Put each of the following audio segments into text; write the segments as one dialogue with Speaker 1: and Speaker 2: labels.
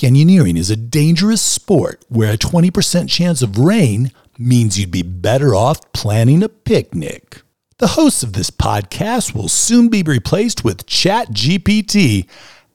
Speaker 1: Canyoneering is a dangerous sport where a 20% chance of rain means you'd be better off planning a picnic. The hosts of this podcast will soon be replaced with ChatGPT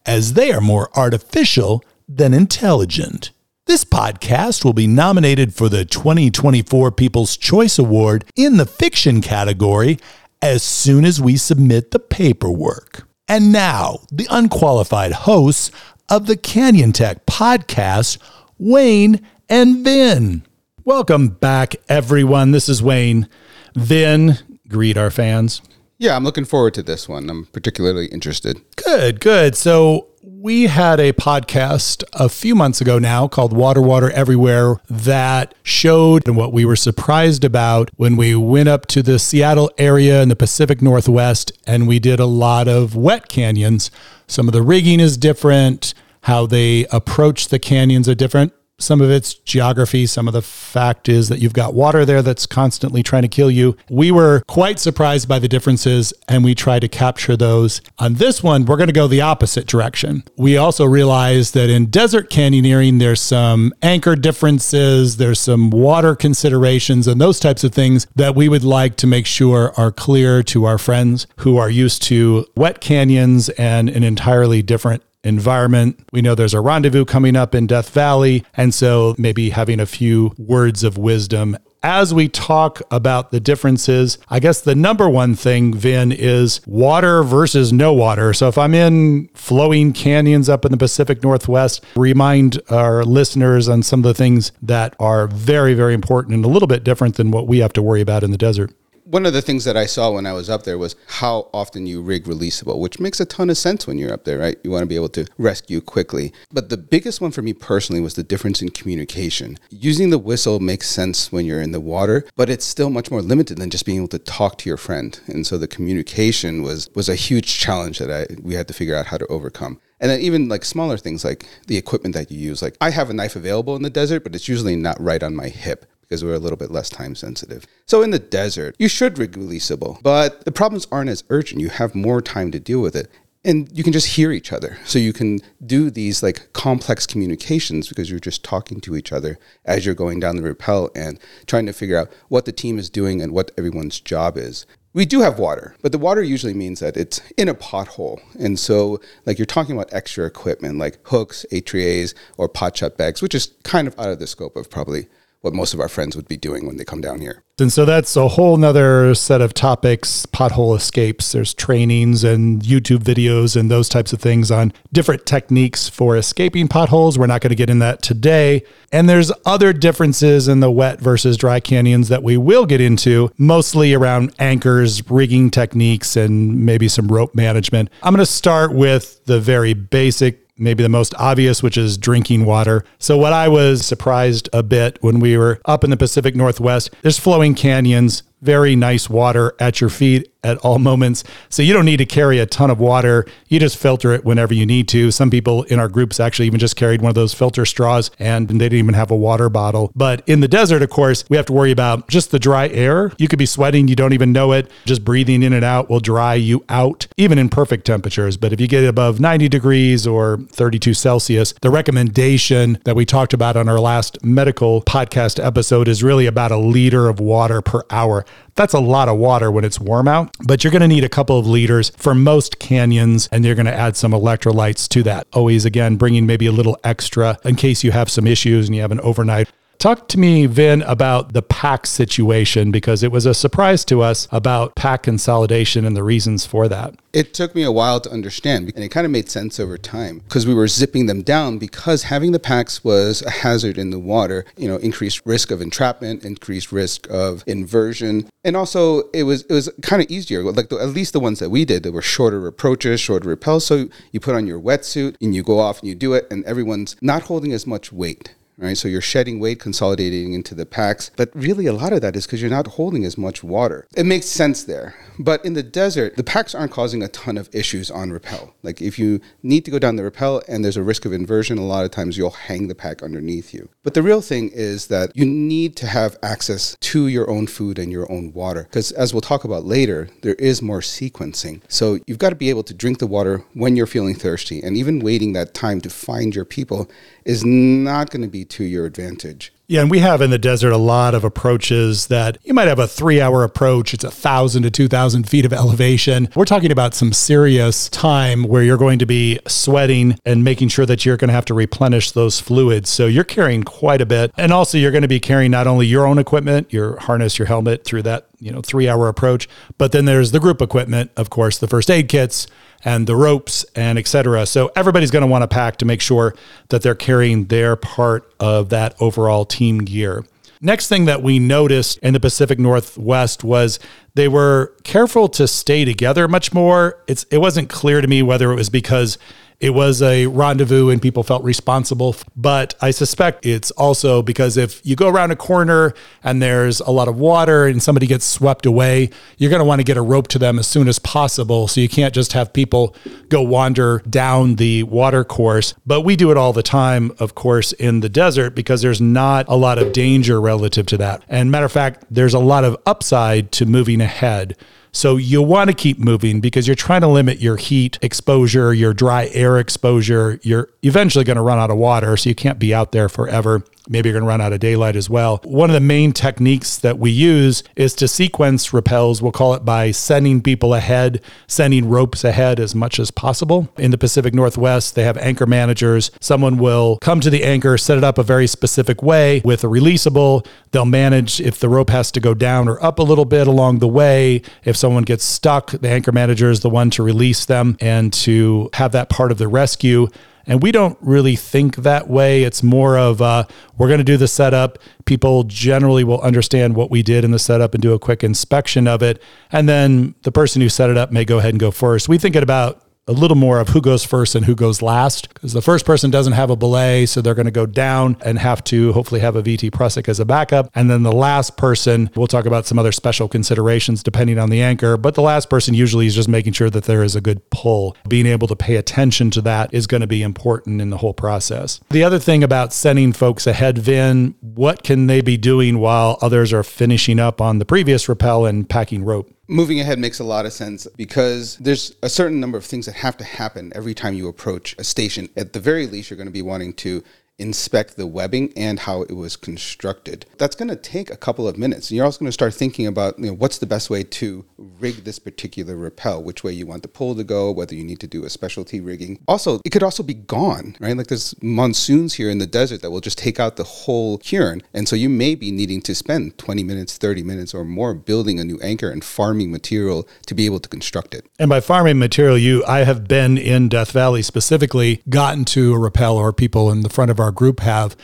Speaker 1: as they are more artificial than intelligent. This podcast will be nominated for the 2024 People's Choice Award in the fiction category as soon as we submit the paperwork. And now, the unqualified hosts of the Canyon Tech podcast, Wayne and Vin. Welcome back, everyone. This is Wayne. Vin, greet our fans.
Speaker 2: Yeah, I'm looking forward to this one. I'm particularly interested.
Speaker 1: Good, good. So, we had a podcast a few months ago now called Water Water Everywhere that showed what we were surprised about when we went up to the Seattle area in the Pacific Northwest and we did a lot of wet canyons. Some of the rigging is different, how they approach the canyons are different some of it's geography. Some of the fact is that you've got water there that's constantly trying to kill you. We were quite surprised by the differences and we try to capture those. On this one, we're going to go the opposite direction. We also realized that in desert canyoneering, there's some anchor differences, there's some water considerations, and those types of things that we would like to make sure are clear to our friends who are used to wet canyons and an entirely different environment. We know there's a rendezvous coming up in Death Valley. And so maybe having a few words of wisdom as we talk about the differences, I guess the number one thing, Vin, is water versus no water. So if I'm in flowing canyons up in the Pacific Northwest, remind our listeners on some of the things that are very, very important and a little bit different than what we have to worry about in the desert
Speaker 2: one of the things that I saw when I was up there was how often you rig releasable, which makes a ton of sense when you're up there, right? You want to be able to rescue quickly. But the biggest one for me personally was the difference in communication. Using the whistle makes sense when you're in the water, but it's still much more limited than just being able to talk to your friend. And so the communication was was a huge challenge that I we had to figure out how to overcome. And then even like smaller things like the equipment that you use. Like I have a knife available in the desert, but it's usually not right on my hip because we're a little bit less time sensitive. So in the desert, you should rig releasable, but the problems aren't as urgent. You have more time to deal with it. And you can just hear each other. So you can do these like complex communications because you're just talking to each other as you're going down the rappel and trying to figure out what the team is doing and what everyone's job is. We do have water, but the water usually means that it's in a pothole. And so, like, you're talking about extra equipment like hooks, HRAs, or pot shot bags, which is kind of out of the scope of probably what most of our friends would be doing when they come down here.
Speaker 1: And so that's a whole nother set of topics, pothole escapes. There's trainings and YouTube videos and those types of things on different techniques for escaping potholes. We're not going to get in that today. And there's other differences in the wet versus dry canyons that we will get into, mostly around anchors, rigging techniques, and maybe some rope management. I'm going to start with the very basic maybe the most obvious, which is drinking water. So, what I was surprised a bit when we were up in the Pacific Northwest, there's flowing canyons, very nice water at your feet at all moments. So you don't need to carry a ton of water. You just filter it whenever you need to. Some people in our groups actually even just carried one of those filter straws and they didn't even have a water bottle. But in the desert, of course, we have to worry about just the dry air. You could be sweating, you don't even know it. Just breathing in and out will dry you out, even in perfect temperatures. But if you get above 90 degrees or 32 Celsius, the recommendation that we talked about on our last medical podcast episode is really about a liter of water per hour. That's a lot of water when it's warm out, but you're going to need a couple of liters for most canyons, and you're going to add some electrolytes to that. Always, again, bringing maybe a little extra in case you have some issues and you have an overnight Talk to me, Vin, about the pack situation because it was a surprise to us about pack consolidation and the reasons for that.
Speaker 2: It took me a while to understand, and it kind of made sense over time because we were zipping them down because having the packs was a hazard in the water. You know, increased risk of entrapment, increased risk of inversion, and also it was it was kind of easier. Like the, at least the ones that we did, there were shorter approaches, shorter rappels. So you put on your wetsuit and you go off and you do it, and everyone's not holding as much weight right? So you're shedding weight, consolidating into the packs. But really, a lot of that is because you're not holding as much water. It makes sense there. But in the desert, the packs aren't causing a ton of issues on rappel. Like if you need to go down the rappel and there's a risk of inversion, a lot of times you'll hang the pack underneath you. But the real thing is that you need to have access to your own food and your own water. Because as we'll talk about later, there is more sequencing. So you've got to be able to drink the water when you're feeling thirsty. And even waiting that time to find your people is not going to be to your advantage.
Speaker 1: Yeah, and we have in the desert a lot of approaches that you might have a three hour approach. It's a thousand to two thousand feet of elevation. We're talking about some serious time where you're going to be sweating and making sure that you're going to have to replenish those fluids. So you're carrying quite a bit. And also you're going to be carrying not only your own equipment, your harness, your helmet through that, you know, three hour approach, but then there's the group equipment, of course, the first aid kits and the ropes and etc. So everybody's going to want to pack to make sure that they're carrying their part of that overall team gear. Next thing that we noticed in the Pacific Northwest was they were careful to stay together much more. It's it wasn't clear to me whether it was because it was a rendezvous and people felt responsible. But I suspect it's also because if you go around a corner and there's a lot of water and somebody gets swept away, you're going to want to get a rope to them as soon as possible. So you can't just have people go wander down the water course. But we do it all the time, of course, in the desert because there's not a lot of danger relative to that. And matter of fact, there's a lot of upside to moving ahead. So you want to keep moving because you're trying to limit your heat exposure, your dry air exposure. You're eventually going to run out of water, so you can't be out there forever. Maybe you're going to run out of daylight as well. One of the main techniques that we use is to sequence rappels. We'll call it by sending people ahead, sending ropes ahead as much as possible. In the Pacific Northwest, they have anchor managers. Someone will come to the anchor, set it up a very specific way with a releasable. They'll manage if the rope has to go down or up a little bit along the way. If someone gets stuck, the anchor manager is the one to release them and to have that part of the rescue. And we don't really think that way. It's more of uh, we're going to do the setup. People generally will understand what we did in the setup and do a quick inspection of it. And then the person who set it up may go ahead and go first. We think it about a little more of who goes first and who goes last because the first person doesn't have a belay, so they're going to go down and have to hopefully have a VT Prusik as a backup. And then the last person, we'll talk about some other special considerations depending on the anchor, but the last person usually is just making sure that there is a good pull. Being able to pay attention to that is going to be important in the whole process. The other thing about sending folks ahead, Vin, what can they be doing while others are finishing up on the previous rappel and packing rope?
Speaker 2: Moving ahead makes a lot of sense because there's a certain number of things that have to happen every time you approach a station. At the very least, you're going to be wanting to inspect the webbing and how it was constructed. That's going to take a couple of minutes. And you're also going to start thinking about you know, what's the best way to rig this particular rappel, which way you want the pull to go, whether you need to do a specialty rigging. Also, it could also be gone, right? Like there's monsoons here in the desert that will just take out the whole cairn. And so you may be needing to spend 20 minutes, 30 minutes or more building a new anchor and farming material to be able to construct it.
Speaker 1: And by farming material, you I have been in Death Valley specifically, gotten to a rappel or people in the front of our group have.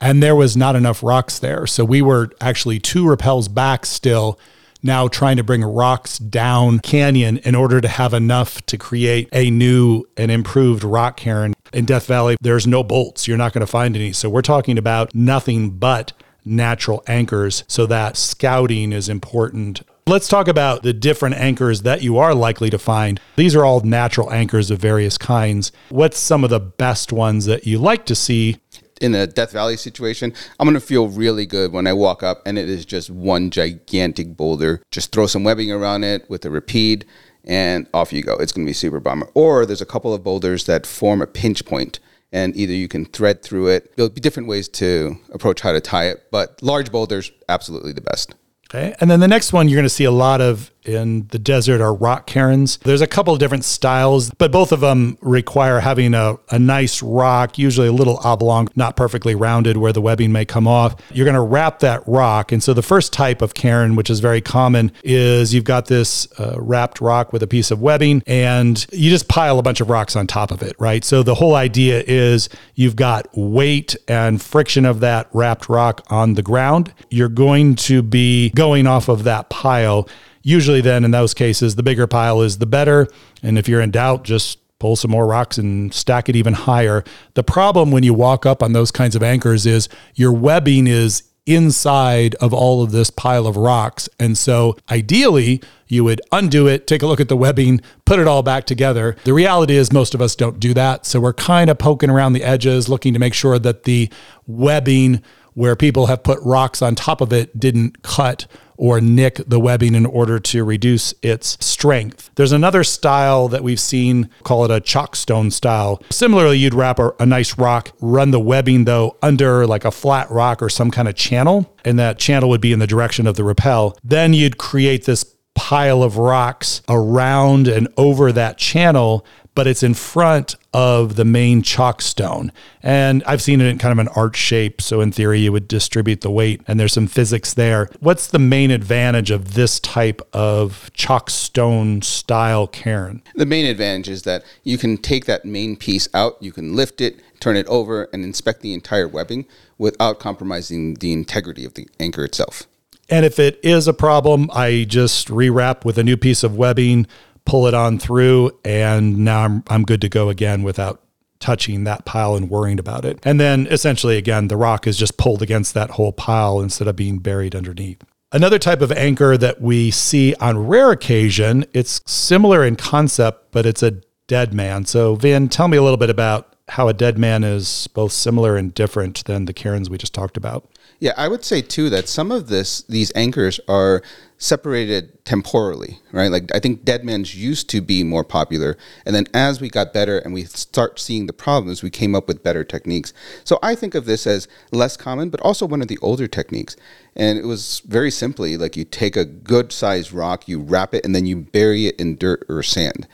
Speaker 1: And there was not enough rocks there. So we were actually two rappels back still, now trying to bring rocks down canyon in order to have enough to create a new and improved rock cairn. In Death Valley, there's no bolts. You're not going to find any. So we're talking about nothing but natural anchors. So that scouting is important. Let's talk about the different anchors that you are likely to find. These are all natural anchors of various kinds. What's some of the best ones that you like to see?
Speaker 2: In a Death Valley situation, I'm to feel really good when I walk up and it is just one gigantic boulder. Just throw some webbing around it with a rapide and off you go. It's to be super bomber. Or there's a couple of boulders that form a pinch point and either you can thread through it. There'll be different ways to approach how to tie it, but large boulders, absolutely the best.
Speaker 1: Okay. And then the next one you're going to see a lot of in the desert are rock cairns. There's a couple of different styles, but both of them require having a, a nice rock, usually a little oblong, not perfectly rounded where the webbing may come off. You're going to wrap that rock. And so the first type of cairn, which is very common, is you've got this uh, wrapped rock with a piece of webbing and you just pile a bunch of rocks on top of it, right? So the whole idea is you've got weight and friction of that wrapped rock on the ground. You're going to be going off of that pile usually then in those cases the bigger pile is the better and if you're in doubt just pull some more rocks and stack it even higher. The problem when you walk up on those kinds of anchors is your webbing is inside of all of this pile of rocks. And so ideally, you would undo it, take a look at the webbing, put it all back together. The reality is, most of us don't do that. So we're kind of poking around the edges, looking to make sure that the webbing where people have put rocks on top of it didn't cut or nick the webbing in order to reduce its strength. There's another style that we've seen, call it a chockstone style. Similarly, you'd wrap a, a, nice rock, run the webbing though under like a flat rock or some kind of channel, and that channel would be in the direction of the rappel. Then you'd create this pile of rocks around and over that channel but it's in front of the main chock stone. And I've seen it in kind of an arch shape. So in theory, you would distribute the weight and there's some physics there. What's the main advantage of this type of chock stone style cairn?
Speaker 2: The main advantage is that you can take that main piece out, you can lift it, turn it over, and inspect the entire webbing without compromising the integrity of the anchor itself.
Speaker 1: And if it is a problem, I just rewrap with a new piece of webbing pull it on through, and now I'm, I'm good to go again without touching that pile and worrying about it. And then essentially, again, the rock is just pulled against that whole pile instead of being buried underneath. Another type of anchor that we see on rare occasion, it's similar in concept, but it's a dead man. So, Vin, tell me a little bit about how a dead man is both similar and different than the cairns we just talked about.
Speaker 2: Yeah, I would say too that some of this these anchors are separated temporally, right? Like I think dead man's used to be more popular, and then as we got better and we start seeing the problems, we came up with better techniques. So I think of this as less common, but also one of the older techniques. And it was very simply like you take a good sized rock, you wrap it, and then you bury it in dirt or sand.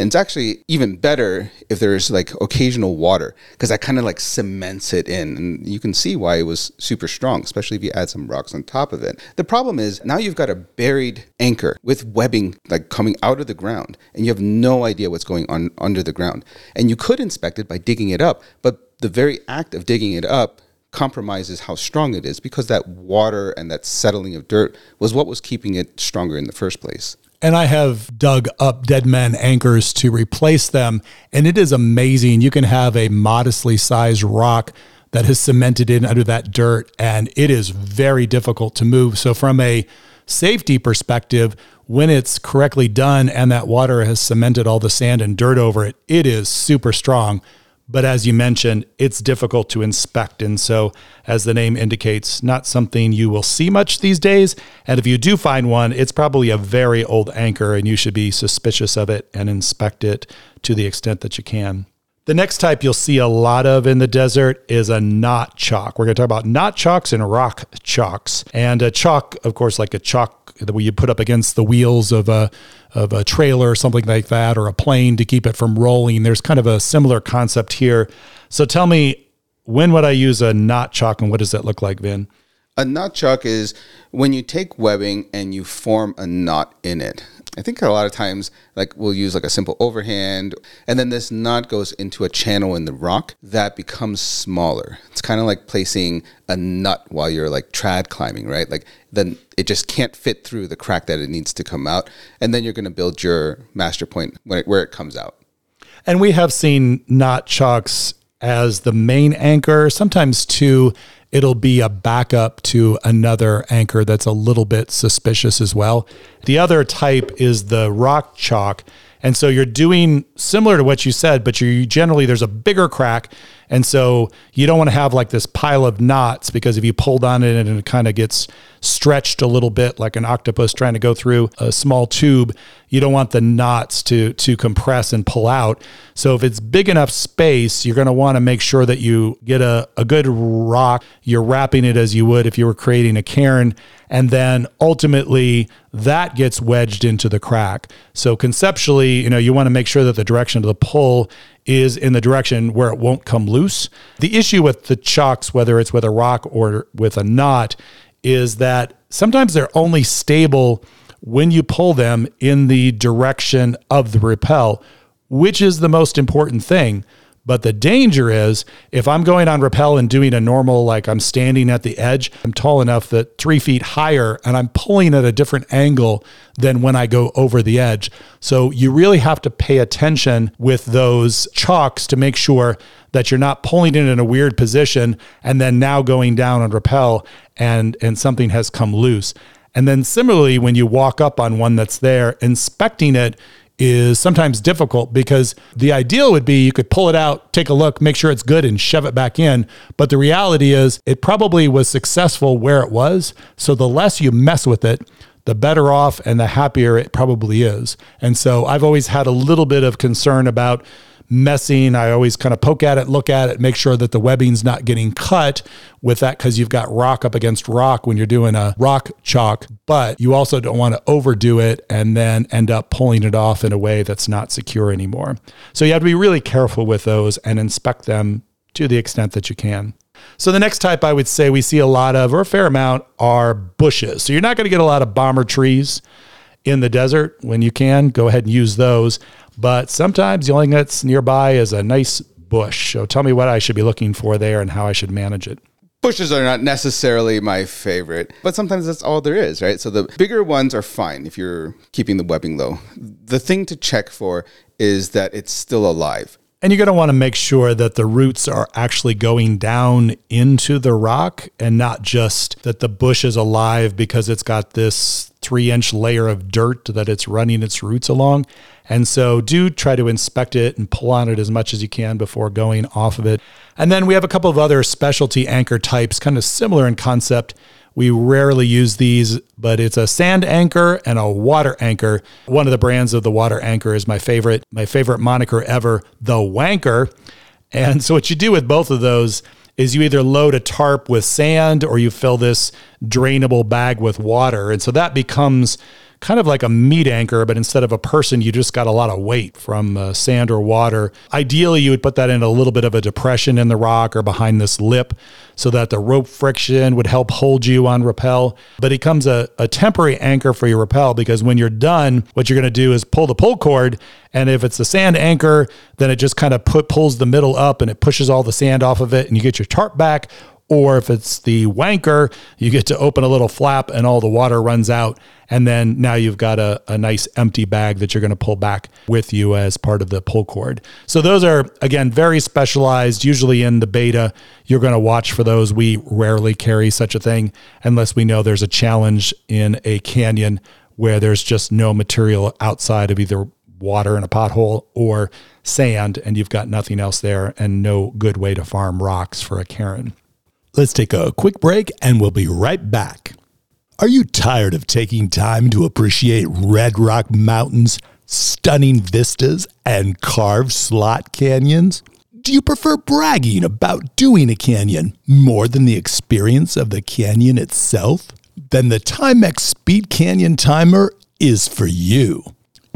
Speaker 2: And it's actually even better if there's like occasional water because that kind of like cements it in. And you can see why it was super strong, especially if you add some rocks on top of it. The problem is now you've got a buried anchor with webbing like coming out of the ground and you have no idea what's going on under the ground. And you could inspect it by digging it up, but the very act of digging it up compromises how strong it is because that water and that settling of dirt was what was keeping it stronger in the first place.
Speaker 1: And I have dug up dead man anchors to replace them. And it is amazing. You can have a modestly sized rock that has cemented in under that dirt, and it is very difficult to move. So, from a safety perspective, when it's correctly done and that water has cemented all the sand and dirt over it, it is super strong. But as you mentioned, it's difficult to inspect. And so, as the name indicates, not something you will see much these days. And if you do find one, it's probably a very old anchor, and you should be suspicious of it and inspect it to the extent that you can. The next type you'll see a lot of in the desert is a knot chock. We're going to talk about knot chocks and rock chocks. And a chock, of course, like a chock that you put up against the wheels of a of a trailer or something like that, or a plane to keep it from rolling. There's kind of a similar concept here. So tell me, when would I use a knot chock, and what does that look like, Vin?
Speaker 2: A knot chock is when you take webbing and you form a knot in it. I think a lot of times, like we'll use like a simple overhand, and then this knot goes into a channel in the rock that becomes smaller. It's kind of like placing a nut while you're like trad climbing, right? Like then it just can't fit through the crack that it needs to come out, and then you're going to build your master point it, where it comes out.
Speaker 1: And we have seen knot chocks as the main anchor, sometimes two it'll be a backup to another anchor that's a little bit suspicious as well. The other type is the rock chock. And so you're doing similar to what you said, but you generally there's a bigger crack and so you don't want to have like this pile of knots because if you pulled on it and it kind of gets stretched a little bit like an octopus trying to go through a small tube, you don't want the knots to to compress and pull out. So if it's big enough space, you're going to want to make sure that you get a, a good rock. You're wrapping it as you would if you were creating a cairn. And then ultimately that gets wedged into the crack. So conceptually, you know, you want to make sure that the direction of the pull is in the direction where it won't come loose. The issue with the chocks, whether it's with a rock or with a knot, is that sometimes they're only stable when you pull them in the direction of the rappel, which is the most important thing. But the danger is if I'm going on rappel and doing a normal, like I'm standing at the edge, I'm tall enough that three feet higher and I'm pulling at a different angle than when I go over the edge. So you really have to pay attention with those chocks to make sure that you're not pulling it in a weird position and then now going down on rappel and and something has come loose. And then similarly when you walk up on one that's there, inspecting it is sometimes difficult because the ideal would be you could pull it out, take a look, make sure it's good, and shove it back in. But the reality is, it probably was successful where it was. So the less you mess with it, the better off and the happier it probably is. And so I've always had a little bit of concern about messing. I always kind of poke at it, look at it, make sure that the webbing's not getting cut with that because you've got rock up against rock when you're doing a rock chock. But you also don't want to overdo it and then end up pulling it off in a way that's not secure anymore. So you have to be really careful with those and inspect them to the extent that you can. So the next type I would say we see a lot of, or a fair amount, are bushes. So you're not going to get a lot of bomber trees in the desert when you can. Go ahead and use those. But sometimes the only thing that's nearby is a nice bush. So tell me what I should be looking for there and how I should manage it.
Speaker 2: Bushes are not necessarily my favorite, but sometimes that's all there is, right? So the bigger ones are fine if you're keeping the webbing low. The thing to check for is that it's still alive.
Speaker 1: And you're going to want to make sure that the roots are actually going down into the rock and not just that the bush is alive because it's got this three inch layer of dirt that it's running its roots along. And so do try to inspect it and pull on it as much as you can before going off of it. And then we have a couple of other specialty anchor types, kind of similar in concept. We rarely use these, but it's a sand anchor and a water anchor. One of the brands of the water anchor is my favorite, my favorite moniker ever, the Wanker. And so what you do with both of those is you either load a tarp with sand or you fill this drainable bag with water. And so that becomes kind of like a meat anchor, but instead of a person, you just got a lot of weight from uh, sand or water. Ideally, you would put that in a little bit of a depression in the rock or behind this lip so that the rope friction would help hold you on rappel. But it becomes a, a temporary anchor for your rappel because when you're done, what you're going to do is pull the pull cord. And if it's a sand anchor, then it just kind of put, pulls the middle up and it pushes all the sand off of it and you get your tarp back. Or if it's the wanker, you get to open a little flap and all the water runs out. And then now you've got a, a nice empty bag that you're going to pull back with you as part of the pull cord. So those are, again, very specialized. Usually in the beta, you're going to watch for those. We rarely carry such a thing unless we know there's a challenge in a canyon where there's just no material outside of either water in a pothole or sand, and you've got nothing else there and no good way to farm rocks for a cairn. Let's take a quick break and we'll be right back. Are you tired of taking time to appreciate Red Rock Mountain's stunning vistas and carved slot canyons? Do you prefer bragging about doing a canyon more than the experience of the canyon itself? Then the Timex Speed Canyon Timer is for you.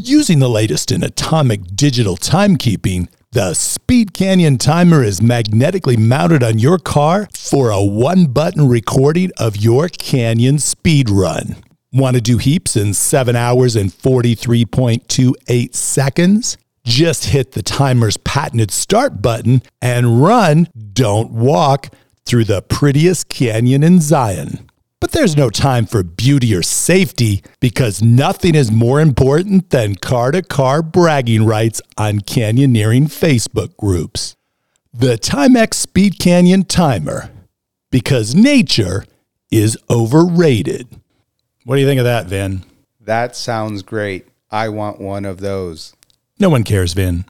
Speaker 1: Using the latest in atomic digital timekeeping, the Speed Canyon timer is magnetically mounted on your car for a one button recording of your canyon speed run. Want to do Heaps in 7 hours and 43.28 seconds? Just hit the timer's patented start button and run, don't walk, through the prettiest canyon in Zion. But there's no time for beauty or safety because nothing is more important than car to car bragging rights on canyoneering Facebook groups. The Timex Speed Canyon Timer because nature is overrated. What do you think of that, Vin?
Speaker 2: That sounds great. I want one of those.
Speaker 1: No one cares, Vin.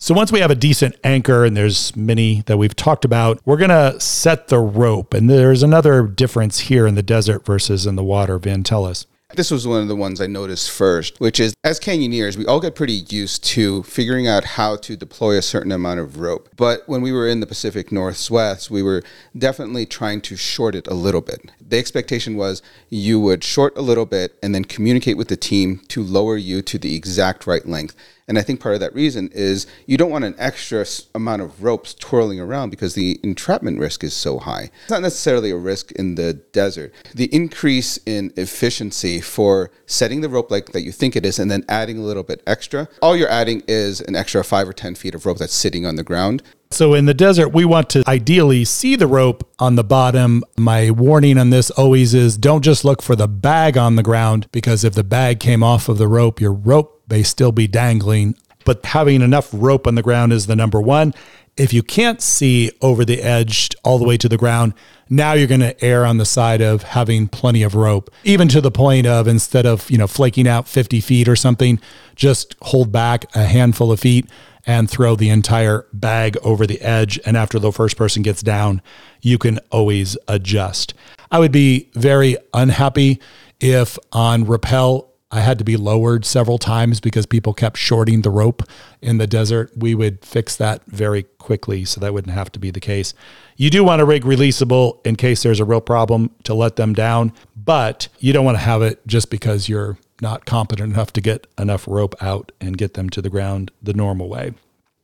Speaker 1: So once we have a decent anchor, and there's many that we've talked about, we're to set the rope. And there's another difference here in the desert versus in the water. Vin, tell us.
Speaker 2: This was one of the ones I noticed first, which is as canyoneers, we all get pretty used to figuring out how to deploy a certain amount of rope. But when we were in the Pacific Northwest, we were definitely trying to short it a little bit. The expectation was you would short a little bit and then communicate with the team to lower you to the exact right length. And I think part of that reason is you don't want an extra amount of ropes twirling around because the entrapment risk is so high. It's not necessarily a risk in the desert. The increase in efficiency for setting the rope like that you think it is and then adding a little bit extra, all you're adding is an extra five or 10 feet of rope that's sitting on the ground.
Speaker 1: So in the desert, we want to ideally see the rope on the bottom. My warning on this always is don't just look for the bag on the ground because if the bag came off of the rope, your rope may still be dangling. But having enough rope on the ground is the number one. If you can't see over the edge all the way to the ground, now you're going to err on the side of having plenty of rope, even to the point of instead of, you know, flaking out 50 feet or something, just hold back a handful of feet and throw the entire bag over the edge. And after the first person gets down, you can always adjust. I would be very unhappy if on rappel I had to be lowered several times because people kept shorting the rope in the desert. We would fix that very quickly so that wouldn't have to be the case. You do want to rig releasable in case there's a real problem to let them down, but you don't want to have it just because you're not competent enough to get enough rope out and get them to the ground the normal way.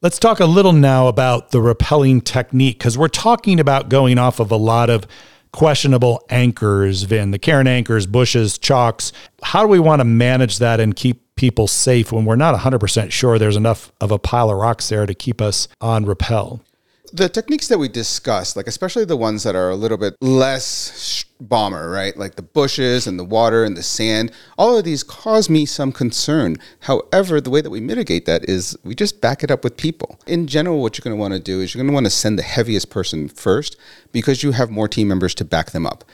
Speaker 1: Let's talk a little now about the rappelling technique because we're talking about going off of a lot of questionable anchors, Vin, the Cairn anchors, bushes, chocks. How do we want to manage that and keep people safe when we're not 100% sure there's enough of a pile of rocks there to keep us on rappel?
Speaker 2: the techniques that we discussed, like especially the ones that are a little bit less bomber, right? Like the bushes and the water and the sand, all of these cause me some concern. However, the way that we mitigate that is we just back it up with people. In general, what you're going to want to do is you're going to want to send the heaviest person first because you have more team members to back them up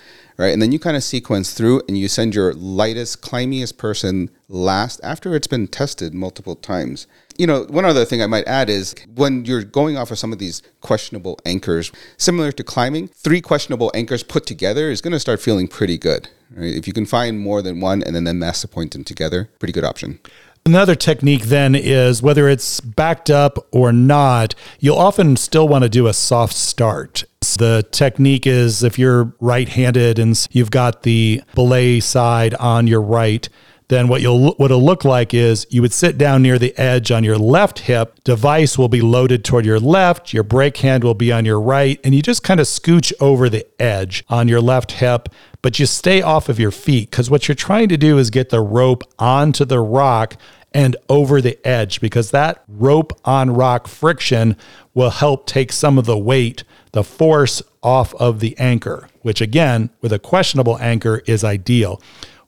Speaker 2: right? And then you kind of sequence through and you send your lightest, climbiest person last after it's been tested multiple times. You know, one other thing I might add is when you're going off of some of these questionable anchors, similar to climbing, three questionable anchors put together is going to start feeling pretty good. Right? If you can find more than one and then, then master point them together, pretty good option.
Speaker 1: Another technique then is whether it's backed up or not, you'll often still want to do a soft start. The technique is if you're right handed and you've got the belay side on your right, then what you'll what it'll look like is you would sit down near the edge on your left hip device will be loaded toward your left your brake hand will be on your right and you just kind of scooch over the edge on your left hip but you stay off of your feet because what you're trying to do is get the rope onto the rock and over the edge because that rope on rock friction will help take some of the weight the force off of the anchor, which again, with a questionable anchor, is ideal.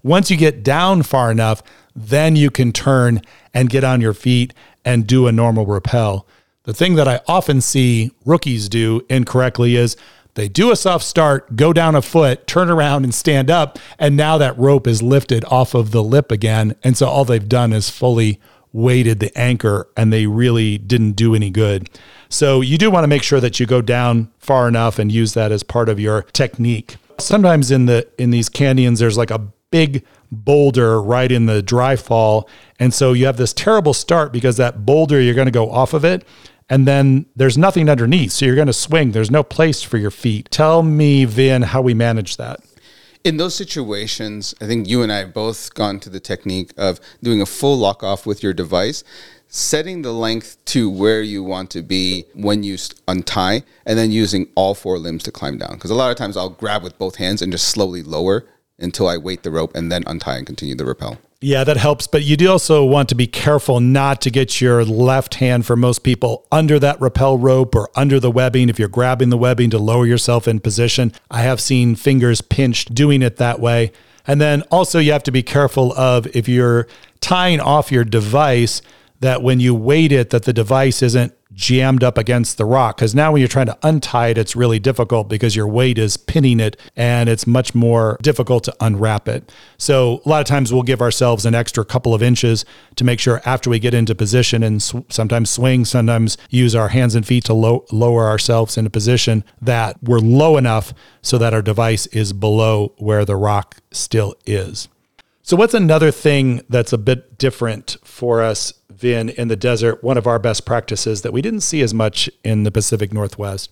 Speaker 1: Once you get down far enough, then you can turn and get on your feet and do a normal rappel. The thing that I often see rookies do incorrectly is they do a soft start, go down a foot, turn around and stand up, and now that rope is lifted off of the lip again. And so all they've done is fully weighted the anchor and they really didn't do any good. So you do want to make sure that you go down far enough and use that as part of your technique. Sometimes in the in these canyons there's like a big boulder right in the dry fall and so you have this terrible start because that boulder you're going to go off of it and then there's nothing underneath so you're going to swing there's no place for your feet. Tell me Vin how we manage that.
Speaker 2: In those situations, I think you and I have both gone to the technique of doing a full lock off with your device setting the length to where you want to be when you untie and then using all four limbs to climb down because a lot of times i'll grab with both hands and just slowly lower until i weight the rope and then untie and continue the rappel
Speaker 1: yeah, that helps. But you do also want to be careful not to get your left hand, for most people, under that rappel rope or under the webbing. If you're grabbing the webbing to lower yourself in position, I have seen fingers pinched doing it that way. And then also, you have to be careful of if you're tying off your device, that when you weight it that the device isn't jammed up against the rock. Because now when you're trying to untie it it's really difficult because your weight is pinning it and it's much more difficult to unwrap it. So a lot of times we'll give ourselves an extra couple of inches to make sure after we get into position and sw- sometimes swing sometimes use our hands and feet to low- lower ourselves into position that we're low enough so that our device is below where the rock still is so what's another thing that's a bit different for us Vin in the desert one of our best practices that we didn't see as much in the Pacific Northwest.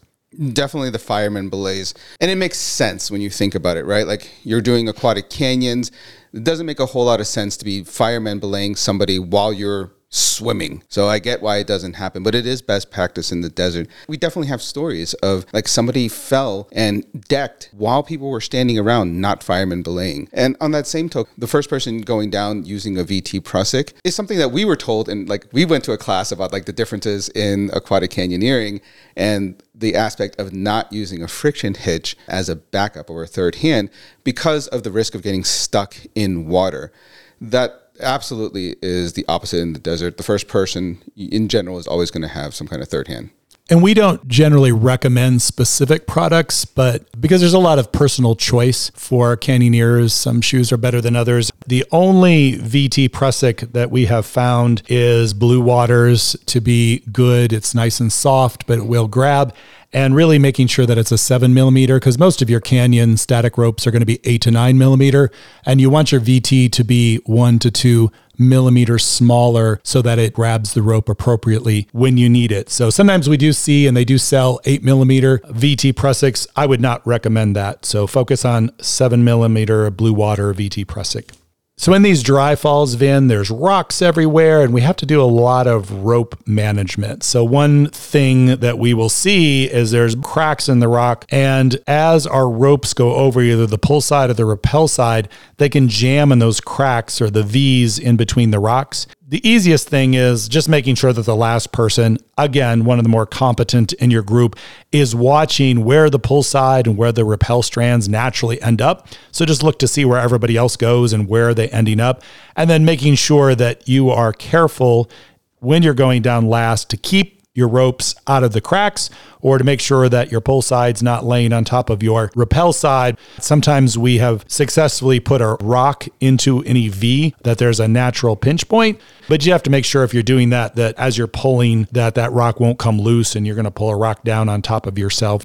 Speaker 2: Definitely the fireman belays. And it makes sense when you think about it, right? Like you're doing aquatic canyons. It doesn't make a whole lot of sense to be fireman belaying somebody while you're swimming. So I get why it doesn't happen, but it is best practice in the desert. We definitely have stories of like somebody fell and decked while people were standing around, not firemen belaying. And on that same token, the first person going down using a VT Prusik is something that we were told, and like we went to a class about like the differences in aquatic canyoneering and the aspect of not using a friction hitch as a backup or a third hand because of the risk of getting stuck in water. That absolutely is the opposite in the desert. The first person in general is always going to have some kind of third hand.
Speaker 1: And we don't generally recommend specific products, but because there's a lot of personal choice for canyoneers, some shoes are better than others. The only VT Prusik that we have found is Blue Waters to be good. It's nice and soft, but it will grab and really making sure that it's a seven millimeter because most of your canyon static ropes are going to be eight to nine millimeter, and you want your VT to be one to two millimeters smaller so that it grabs the rope appropriately when you need it. So sometimes we do see and they do sell eight millimeter VT Prusiks. I would not recommend that. So focus on seven millimeter blue water VT Prusik. So in these dry falls, Vin, there's rocks everywhere, and we have to do a lot of rope management. So one thing that we will see is there's cracks in the rock, and as our ropes go over either the pull side or the rappel side, they can jam in those cracks or the V's in between the rocks. The easiest thing is just making sure that the last person, again, one of the more competent in your group, is watching where the pull side and where the rappel strands naturally end up. So just look to see where everybody else goes and where they ending up. And then making sure that you are careful when you're going down last to keep your ropes out of the cracks or to make sure that your pull side's not laying on top of your rappel side. Sometimes we have successfully put a rock into any V that there's a natural pinch point, but you have to make sure if you're doing that that as you're pulling that that rock won't come loose and you're going to pull a rock down on top of yourself.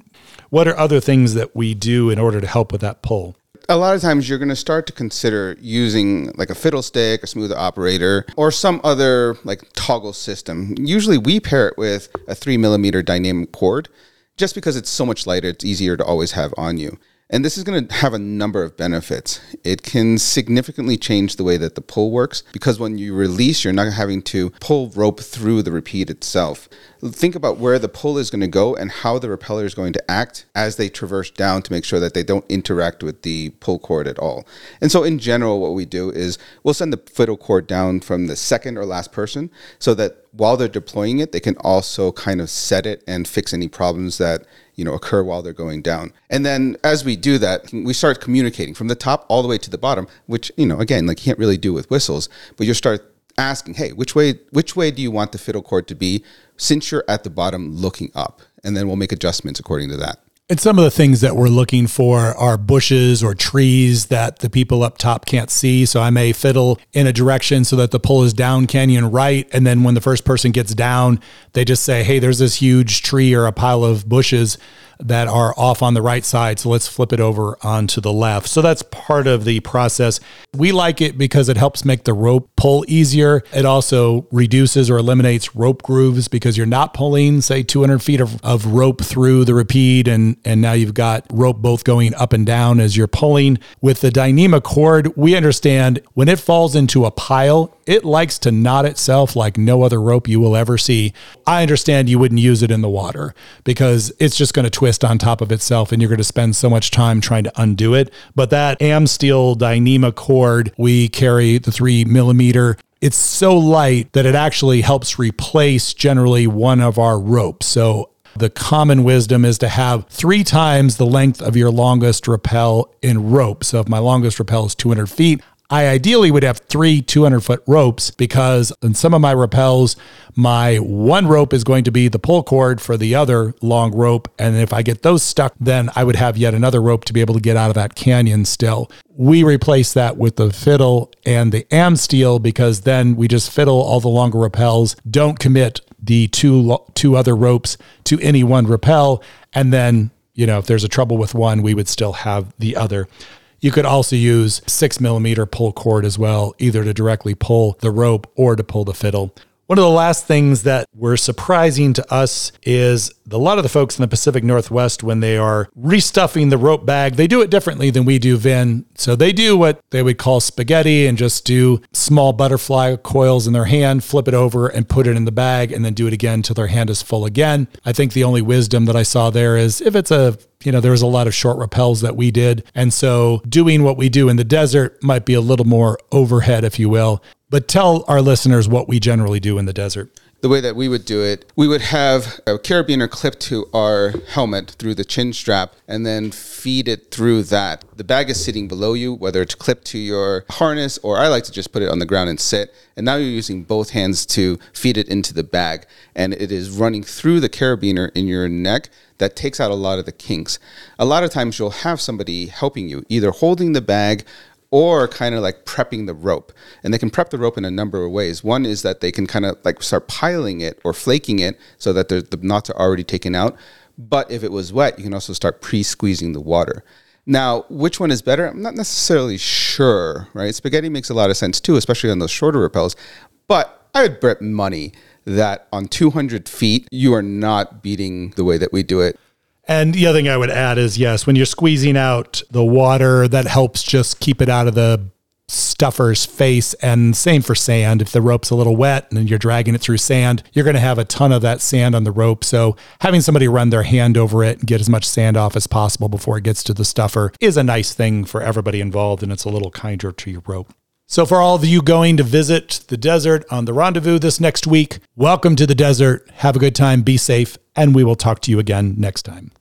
Speaker 1: What are other things that we do in order to help with that pull?
Speaker 2: A lot of times you're going to start to consider using like a fiddle stick, a smoother operator, or some other like toggle system. Usually we pair it with a three millimeter dynamic cord just because it's so much lighter, it's easier to always have on you. And this is going to have a number of benefits. It can significantly change the way that the pull works because when you release, you're not having to pull rope through the rapide itself. Think about where the pull is going to go and how the repeller is going to act as they traverse down to make sure that they don't interact with the pull cord at all. And so, in general, what we do is we'll send the fiddle cord down from the second or last person so that while they're deploying it, they can also kind of set it and fix any problems that you know occur while they're going down. And then as we do that, we start communicating from the top all the way to the bottom, which you know again like you can't really do with whistles, but you start asking, hey, which way which way do you want the fiddle cord to be since you're at the bottom looking up, and then we'll make adjustments according to that.
Speaker 1: And some of the things that we're looking for are bushes or trees that the people up top can't see. So I may fiddle in a direction so that the pull is down canyon right. And then when the first person gets down, they just say, hey, there's this huge tree or a pile of bushes that are off on the right side. So let's flip it over onto the left. So that's part of the process. We like it because it helps make the rope pull easier. It also reduces or eliminates rope grooves because you're not pulling, say, 200 feet of, of rope through the rapide, and, and now you've got rope both going up and down as you're pulling. With the Dyneema cord, we understand when it falls into a pile, it likes to knot itself like no other rope you will ever see. I understand you wouldn't use it in the water because it's just going to twist on top of itself and you're going to spend so much time trying to undo it. But that Amsteel Dyneema cord, we carry the three millimeter it's so light that it actually helps replace generally one of our ropes. So the common wisdom is to have three times the length of your longest rappel in rope. So if my longest rappel is 200 feet, I ideally would have three 200 foot ropes because in some of my rappels, my one rope is going to be the pull cord for the other long rope. And if I get those stuck, then I would have yet another rope to be able to get out of that canyon still. We replace that with the fiddle and the Amsteel because then we just fiddle all the longer rappels, don't commit the two, two other ropes to any one rappel. And then, you know, if there's a trouble with one, we would still have the other. You could also use six millimeter pull cord as well, either to directly pull the rope or to pull the fiddle. One of the last things that were surprising to us is a lot of the folks in the Pacific Northwest, when they are restuffing the rope bag, they do it differently than we do, Vin. So they do what they would call spaghetti and just do small butterfly coils in their hand, flip it over and put it in the bag, and then do it again till their hand is full again. I think the only wisdom that I saw there is if it's a you know, there was a lot of short rappels that we did. And so doing what we do in the desert might be a little more overhead, if you will. But tell our listeners what we generally do in the desert
Speaker 2: the way that we would do it, we would have a carabiner clipped to our helmet through the chin strap and then feed it through that. The bag is sitting below you, whether it's clipped to your harness or I like to just put it on the ground and sit. And now you're using both hands to feed it into the bag. And it is running through the carabiner in your neck that takes out a lot of the kinks. A lot of times you'll have somebody helping you, either holding the bag or kind of like prepping the rope. And they can prep the rope in a number of ways. One is that they can kind of like start piling it or flaking it so that the knots are already taken out. But if it was wet, you can also start pre squeezing the water. Now, which one is better? I'm not necessarily sure, right? Spaghetti makes a lot of sense too, especially on those shorter rappels. But I would bet money that on 200 feet, you are not beating the way that we do it
Speaker 1: and the other thing I would add is yes, when you're squeezing out the water, that helps just keep it out of the stuffer's face. And same for sand. If the rope's a little wet and you're dragging it through sand, you're going to have a ton of that sand on the rope. So having somebody run their hand over it and get as much sand off as possible before it gets to the stuffer is a nice thing for everybody involved. And it's a little kinder to your rope. So, for all of you going to visit the desert on the rendezvous this next week, welcome to the desert. Have a good time, be safe, and we will talk to you again next time.